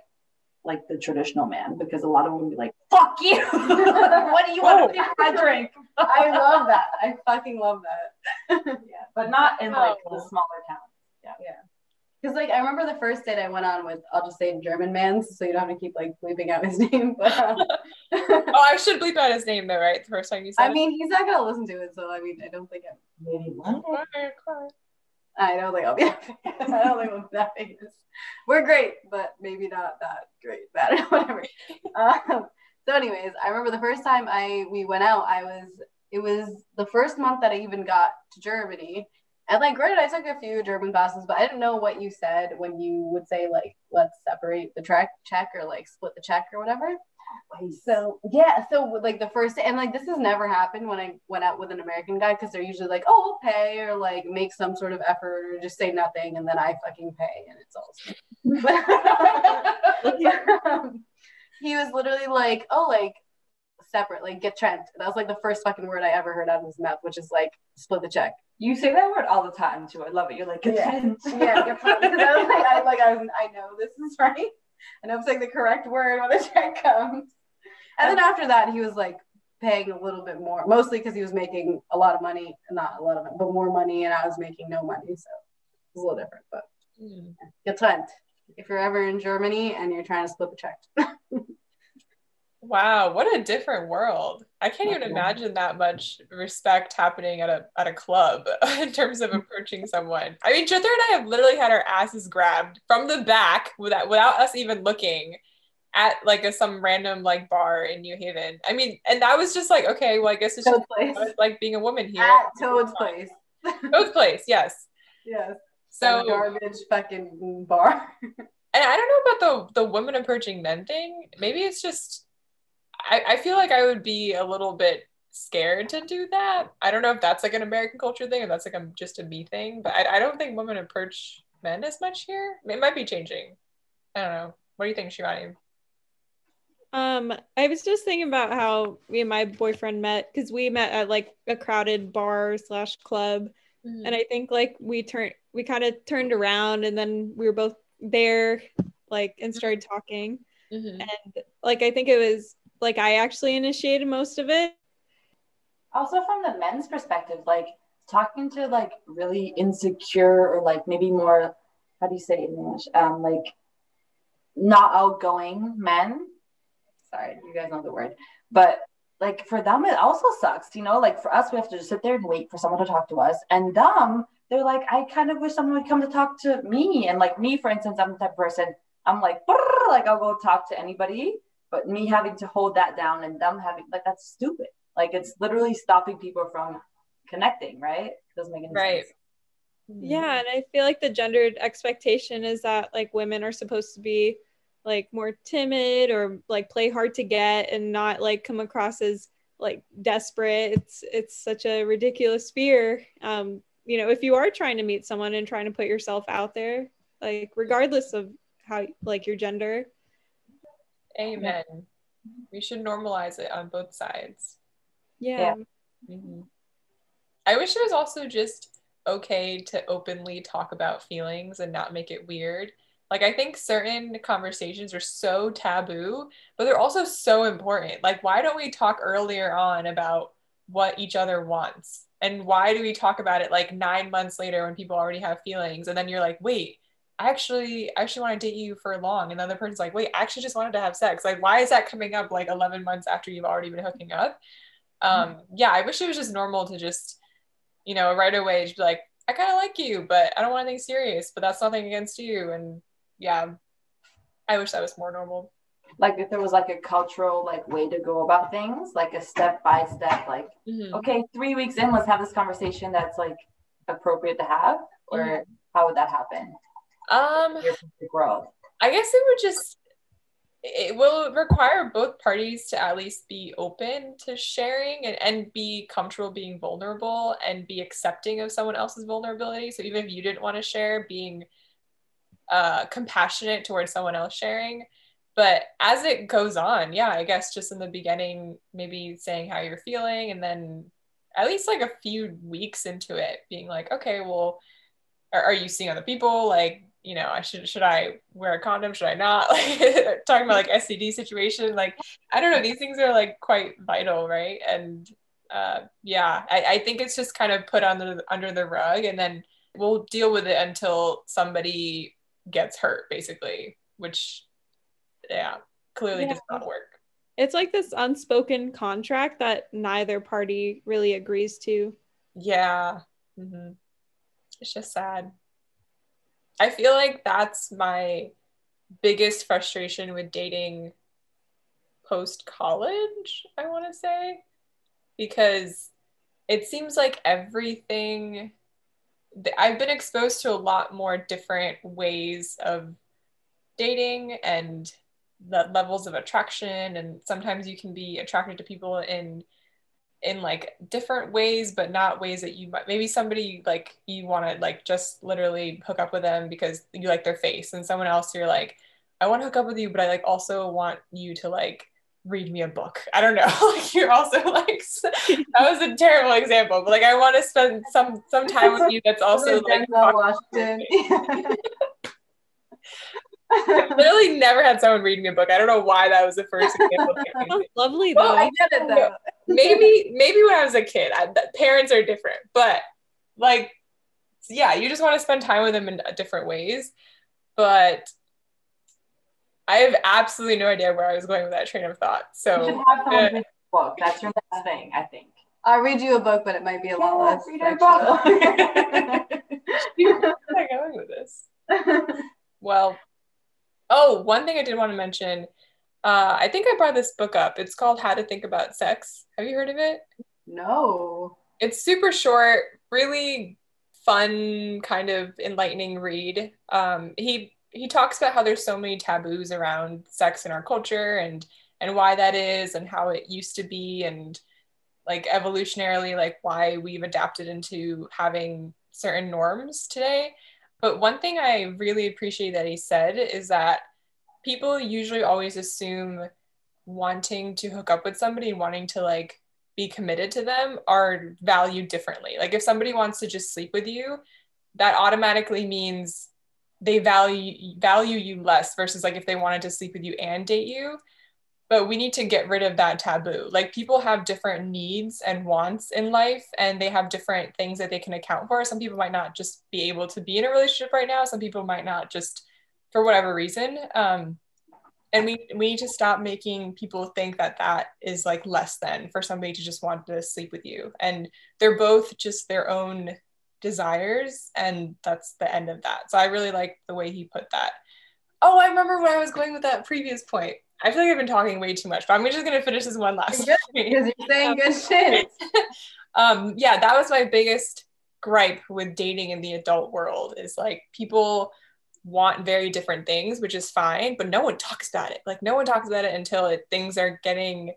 like the traditional man because a lot of women be like, fuck you. what do you want to do for my drink? I love that. I fucking love that. yeah, but not in like Oh. the smaller towns. Yeah. Yeah. Because like I remember the first date I went on with, I'll just say German man, so you don't have to keep like bleeping out his name. But uh, Oh, I should bleep out his name though, right? The first time you said I mean, he's not gonna listen to it, so I mean, I don't think I'm, Maybe one I don't think I'll be. I don't think I'm that famous. We're great, but maybe not that great. That whatever. Um, so, anyways, I remember the first time I we went out. I was it was the first month that I even got to Germany. And like, granted, I took a few German classes, but I didn't know what you said when you would say like, "Let's separate the track check" or like split the check or whatever. So yeah, so like the first and like this has never happened when I went out with an American guy because they're usually like, oh, we'll pay or like make some sort of effort or just say nothing and then I fucking pay and it's all. But, um, he was literally like, oh, like separate, like getrennt. That was like the first fucking word I ever heard out of his mouth, which is like split the check. You say that word all the time too. I love it. You're like, Yeah. Yeah, getrennt. because I was like, I like I was, I know this is right. I know I'm saying the correct word when the check comes. And then after that, he was like paying a little bit more, mostly because he was making a lot of money, not a lot of it, but more money, and I was making no money, so it was a little different. But Hmm. getrennt. If you're ever in Germany and you're trying to split the check, Wow, what a different world. I can't even imagine that much respect happening at a at a club in terms of mm-hmm. approaching someone. I mean, Jither and I have literally had our asses grabbed from the back without without us even looking at like a some random like bar in New Haven. I mean, and that was just like, okay, well, I guess it's just place. like being a woman here. At Toad's place. Toad's place, yes. Yes. So So garbage fucking bar. and I don't know about the the women approaching men thing. Maybe it's just I, I feel like I would be a little bit scared to do that. I don't know if that's like an American culture thing or that's like a, just a me thing, but I, I don't think women approach men as much here. It might be changing. I don't know. What do you think, Shivani? Um, I was just thinking about how me and my boyfriend met because we met at like a crowded bar slash club, and I think like we turned we kind of turned around and then we were both there, like and started talking, Mhm. and like I think it was like I actually initiated most of it. also from the men's perspective, like talking to like really insecure or like maybe more, how do you say it in English? Um, like not outgoing men. Sorry, you guys know the word, but like for them it also sucks you know like for us we have to just sit there and wait for someone to talk to us and them they're like i kind of wish someone would come to talk to me and like me for instance i'm the type of person i'm like like i'll go talk to anybody but me having to hold that down and them having like that's stupid like it's literally stopping people from connecting right doesn't make any right sense Yeah, and I feel like the gendered expectation is that like women are supposed to be like more timid or like play hard to get and not like come across as like desperate. It's it's such a ridiculous fear. Um, you know, if you are trying to meet someone and trying to put yourself out there, like regardless of how like your gender. Amen we should normalize it on both sides Yeah. Mhm. I wish it was also just okay to openly talk about feelings and not make it weird. Like, I think certain conversations are so taboo, but they're also so important. Like, why don't we talk earlier on about what each other wants? And why do we talk about it like nine months later when people already have feelings? And then you're like, wait, I actually I actually want to date you for long. And the other person's like, wait, I actually just wanted to have sex. Like, why is that coming up like 11 months after you've already been hooking up? um yeah i wish it was just normal to just you know right away just be like i kind of like you but i don't want anything serious but that's nothing against you and yeah i wish that was more normal like if there was like a cultural like way to go about things like a step by step like Mhm. okay three weeks in let's have this conversation that's like appropriate to have or Mhm. how would that happen um personal i guess it would just it will require both parties to at least be open to sharing and, and be comfortable being vulnerable and be accepting of someone else's vulnerability. So even if you didn't want to share being uh, compassionate towards someone else sharing. But as it goes on yeah i guess just in the beginning maybe saying how you're feeling and then at least like a few weeks into it being like okay well are, are you seeing other people? Like you know i should should i wear a condom? Should i not? Like talking about like std situation like i don't know these things are like quite vital right? And uh yeah i, I think it's just kind of put under under the rug and then we'll deal with it until somebody gets hurt basically which yeah clearly Yeah. does not work. It's like this unspoken contract that neither party really agrees to. yeah. Hmm it's just sad i feel like that's my biggest frustration with dating post college i want to say. Because it seems like everything i've been exposed to a lot more different ways of dating and the levels of attraction and sometimes you can be attracted to people in in like different ways but not ways that you might maybe somebody like you want to like just literally hook up with them because you like their face and someone else you're like i want to hook up with you but i like also want you to like read me a book i don't know like you're also like that was a terrible example but like i want to spend some some time with you that's also like Denzel Washington. literally never had someone read me a book i don't know why that was the first example that came to Sounds me. lovely though. well, I get it though. Maybe maybe when I was a kid, I, the parents are different, but like, yeah, you just want to spend time with them in different ways. But I have absolutely no idea where I was going with that train of thought. you should So have uh, book that's your next thing i think I'll read you a book, but it might be a lot Yeah, less. read our book. where am I going with this? Well, oh, one thing I did want to mention. Uh, I think I brought this book up. It's called How to Think About Sex. Have you heard of it? no. it's super short, really fun, kind of enlightening read. Um, he he talks about how there's so many taboos around sex in our culture and and why that is and how it used to be and like evolutionarily like why we've adapted into having certain norms today. But one thing I really appreciate that he said is that people usually always assume wanting to hook up with somebody and wanting to like be committed to them are valued differently. Like if somebody wants to just sleep with you, that automatically means they value value you less versus like if they wanted to sleep with you and date you. But we need to get rid of that taboo. Like people have different needs and wants in life and they have different things that they can account for. Some people might not just be able to be in a relationship right now. Some people might not just for whatever reason. Um, and we we need to stop making people think that that is like less than for somebody to just want to sleep with you and they're both just their own desires and that's the end of that so i really like the way he put that oh i remember where i was going with that previous point i feel like i've been talking way too much but i'm just to finish this one last Good, because you're saying good shit. um yeah that was my biggest gripe with dating in the adult world is like people want very different things which is fine but no one talks about it like no one talks about it until it, things are getting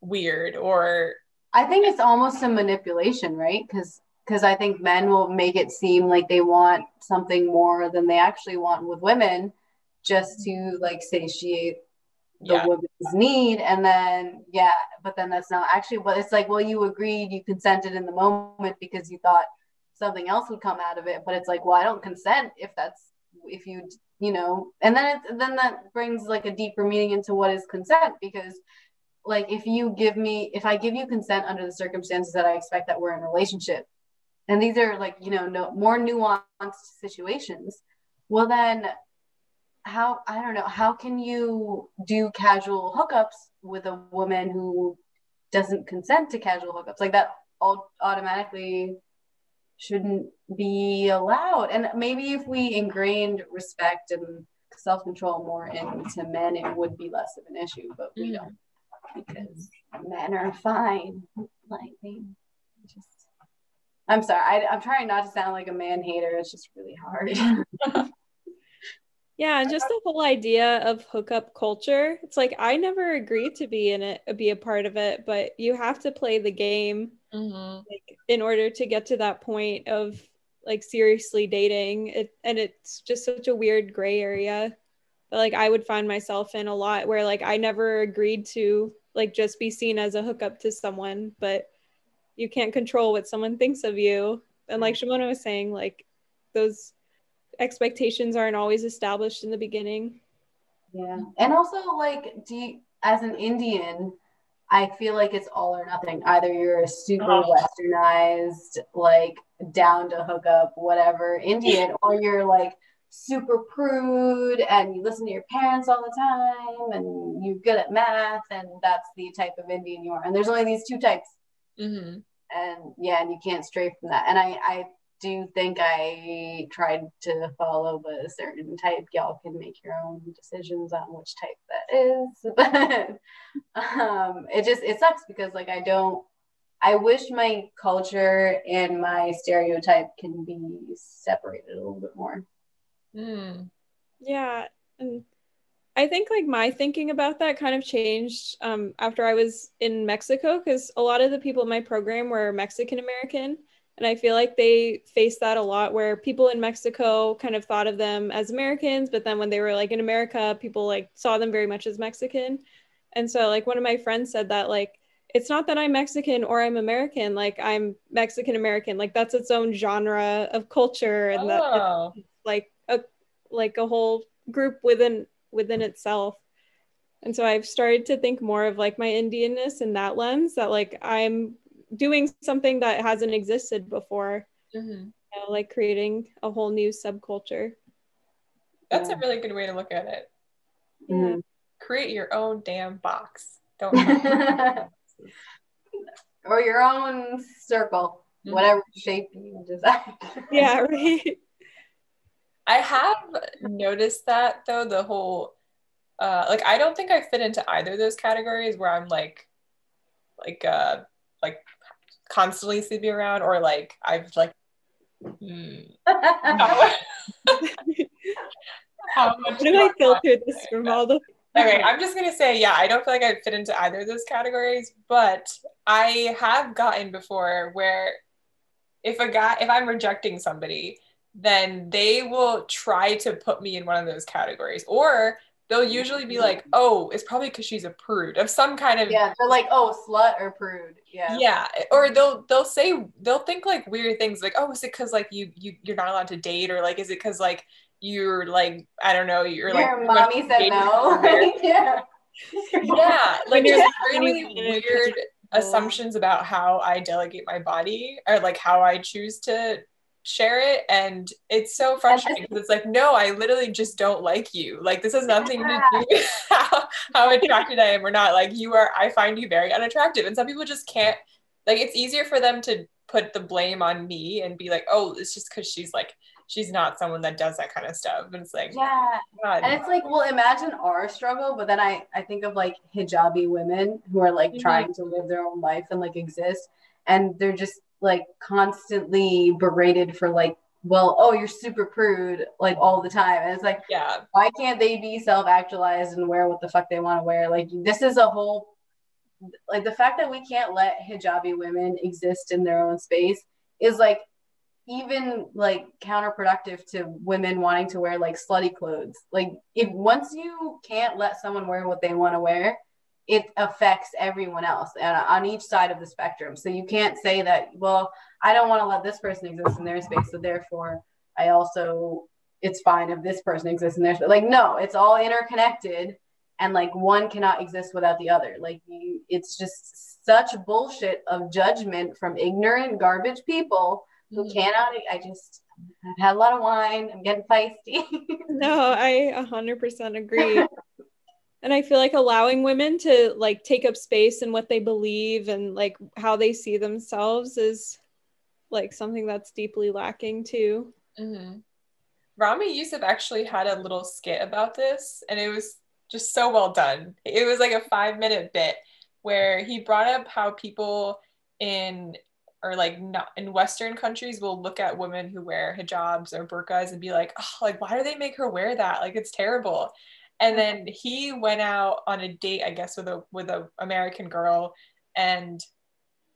weird or I think it's almost a manipulation, right? Because because I think men will make it seem like they want something more than they actually want with women, just to like satiate the yeah woman's need, and then yeah, but then that's not actually what it's like. Well, you agreed, you consented in the moment because you thought something else would come out of it, but it's like, well, I don't consent if that's if you you know, and then it then that brings like a deeper meaning into what is consent because like if you give me if i give you consent under the circumstances that i expect that we're in a relationship and these are like you know no more nuanced situations well then how i don't know how can you do casual hookups with a woman who doesn't consent to casual hookups? Like that all automatically shouldn't be allowed and maybe if we ingrained respect and self-control more into men it would be less of an issue but we Mhm. don't because men are fine. Like they just. I'm sorry. I, I'm trying not to sound like a man hater. It's just really hard. Yeah, and just the whole idea of hookup culture. It's like I never agreed to be in it, be a part of it, but you have to play the game Mhm. like, in order to get to that point of like seriously dating. It and it's just such a weird gray area that like I would find myself in a lot where like I never agreed to like just be seen as a hookup to someone, but you can't control what someone thinks of you. And like Shimona was saying, like those expectations aren't always established in the beginning. yeah. And also, like, do you, as an Indian, I feel like it's all or nothing. Either you're a super Oh. westernized, like down to hook up, whatever Indian, or you're like super prude and you listen to your parents all the time and you're good at math, and that's the type of Indian you are. And there's only these two types. Mhm. and yeah, and you can't stray from that. And I, I do think I tried to follow a certain type. Y'all can make your own decisions on which type that is, but um, it just it sucks because like I don't. I wish my culture and my stereotype can be separated a little bit more. Mm. Yeah. And I think like my thinking about that kind of changed um, after I was in Mexico because a lot of the people in my program were Mexican American. And I feel like they faced that a lot where people in Mexico kind of thought of them as Americans, but then when they were like in America, people like saw them very much as Mexican. And so like one of my friends said that like it's not that I'm Mexican or I'm American, like I'm Mexican American. Like that's its own genre of culture and that Oh. like a like a whole group within within itself and so i've started to think more of like my indianness in that lens that like i'm doing something that hasn't existed before Mhm. you know, like creating a whole new subculture That's Yeah. a really good way to look at it. Create your own damn box. Don't. or your own circle, Mhm. whatever shape you decide. yeah right I have noticed that though the whole uh like I don't think I fit into either of those categories where I'm like like uh like constantly sleeping around or like I've like hmm, how, how much do i filter this from all the Okay, I'm just gonna say, yeah, I don't feel like I fit into either of those categories, but I have gotten before where if a guy, if I'm rejecting somebody, then they will try to put me in one of those categories, or they'll usually be like, "Oh, it's probably because she's a prude of some kind of yeah, they're like, oh, slut or prude. Yeah. yeah eh, or they'll they'll say they'll think like weird things like oh is it because like you you you're not allowed to date or like is it because like you're like i don't know you're like Your much mommy said no. yeah. yeah like just when really weird assumptions about how i delegate my body or like how i choose to share it and it's so frustrating because it's like no i literally just don't like you like this has nothing yeah. to do how, how attracted i am or not like you are i find you very unattractive and some people just can't like it's easier for them to put the blame on me and be like oh it's just because she's like she's not someone that does that kind of stuff and it's like yeah God. and it's like well imagine our struggle but then i i think of like hijabi women who are like mm-hmm. trying to live their own life and like exist and they're just like constantly berated for like well oh you're super prude like all the time. And it's like yeah. why can't they be self-actualized and wear what the fuck they want to wear? Like this is a whole like the fact that we can't let hijabi women exist in their own space is like even like counterproductive to women wanting to wear like slutty clothes. Like if once you can't let someone wear what they want to wear it affects everyone else and on each side of the spectrum. So you can't say that, well, I don't want to let this person exist in their space, so therefore I also it's fine if this person exists in their space. Like no, it's all interconnected and like one cannot exist without the other. Like you it's just such bullshit of judgment from ignorant garbage people who mm-hmm. cannot I just I've had a lot of wine. I'm getting feisty. no, I 100% agree. And i feel like allowing women to like take up space in what they believe and like how they see themselves is like something that's deeply lacking too. Mm-hmm. ramy youssef actually had a little skit about this and it was just so well done. It was like a five minute bit where he brought up how people in or like not in western countries will look at women who wear hijabs or burqas and be like oh like why do they make her wear that? Like it's terrible and then he went out on a date i guess with a with a american girl. And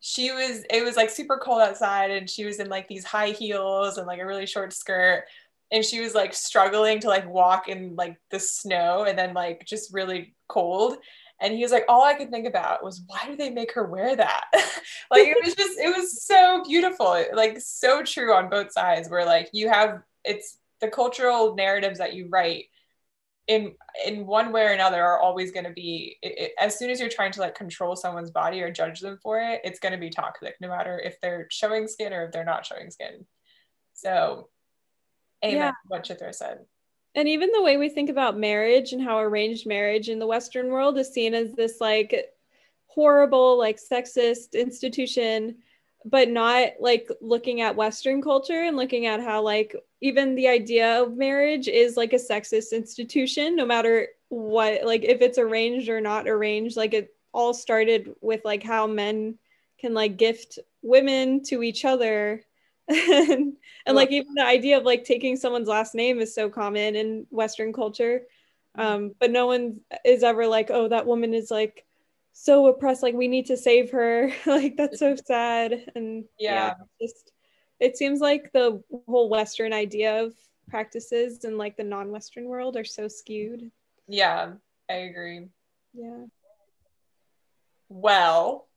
she was it was like super cold outside and she was in like these high heels and like a really short skirt. And she was like struggling to like walk in like the snow and then like just really cold. And he was like all i could think about was why do they make her wear that? Like it was just it was so beautiful like so true on both sides where like you have it's the cultural narratives that you write in in one way or another are always going to be it, it, as soon as you're trying to like control someone's body or judge them for it it's going to be toxic no matter if they're showing skin or if they're not showing skin so amen yeah. what chitra said and even the way we think about marriage and how arranged marriage in the western world is seen as this like horrible like sexist institution but not like looking at western culture and looking at how like even the idea of marriage is like a sexist institution no matter what like if it's arranged or not arranged like it all started with like how men can like gift women to each other. And, and like even the idea of like taking someone's last name is so common in western culture. Um but no one is ever like oh that woman is like so oppressed like we need to save her. Like that's so sad. And yeah, yeah. just it seems like the whole western idea of practices and like the non-western world are so skewed. Yeah i agree. Yeah. Well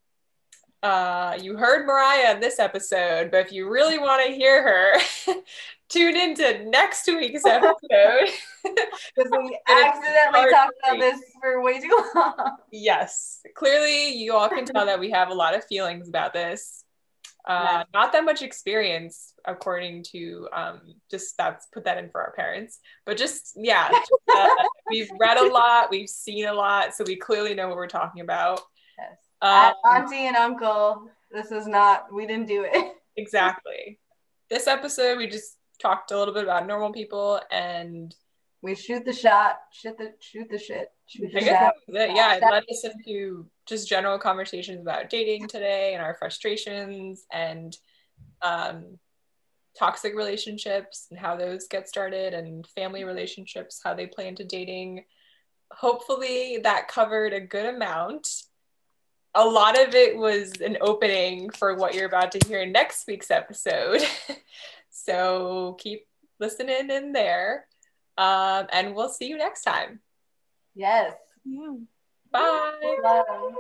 uh, you heard Marianne in this episode, but if you really want to hear her, tune into next week's episode. Because we accidentally talked about this for way too long. Yes. Clearly, you all can tell that we have a lot of feelings about this. Uh, not that much experience, according to um, just that's put that in for our parents. But just, yeah, uh, we've read a lot, we've seen a lot, so we clearly know what we're talking about. Yes. Um, auntie and uncle, this is not, we didn't do it. exactly. This episode, we just talked a little bit about normal people and we shoot the shot, shoot the shoot the shit. Shoot the I guess it. Yeah, it led us into just general conversations about dating today and our frustrations and um, toxic relationships and how those get started and family relationships, how they play into dating. Hopefully, that covered a good amount a lot of it was an opening for what you're about to hear in next week's episode. so keep listening in there. Um, and we'll see you next time. Yes. Yeah. Bye. Bye.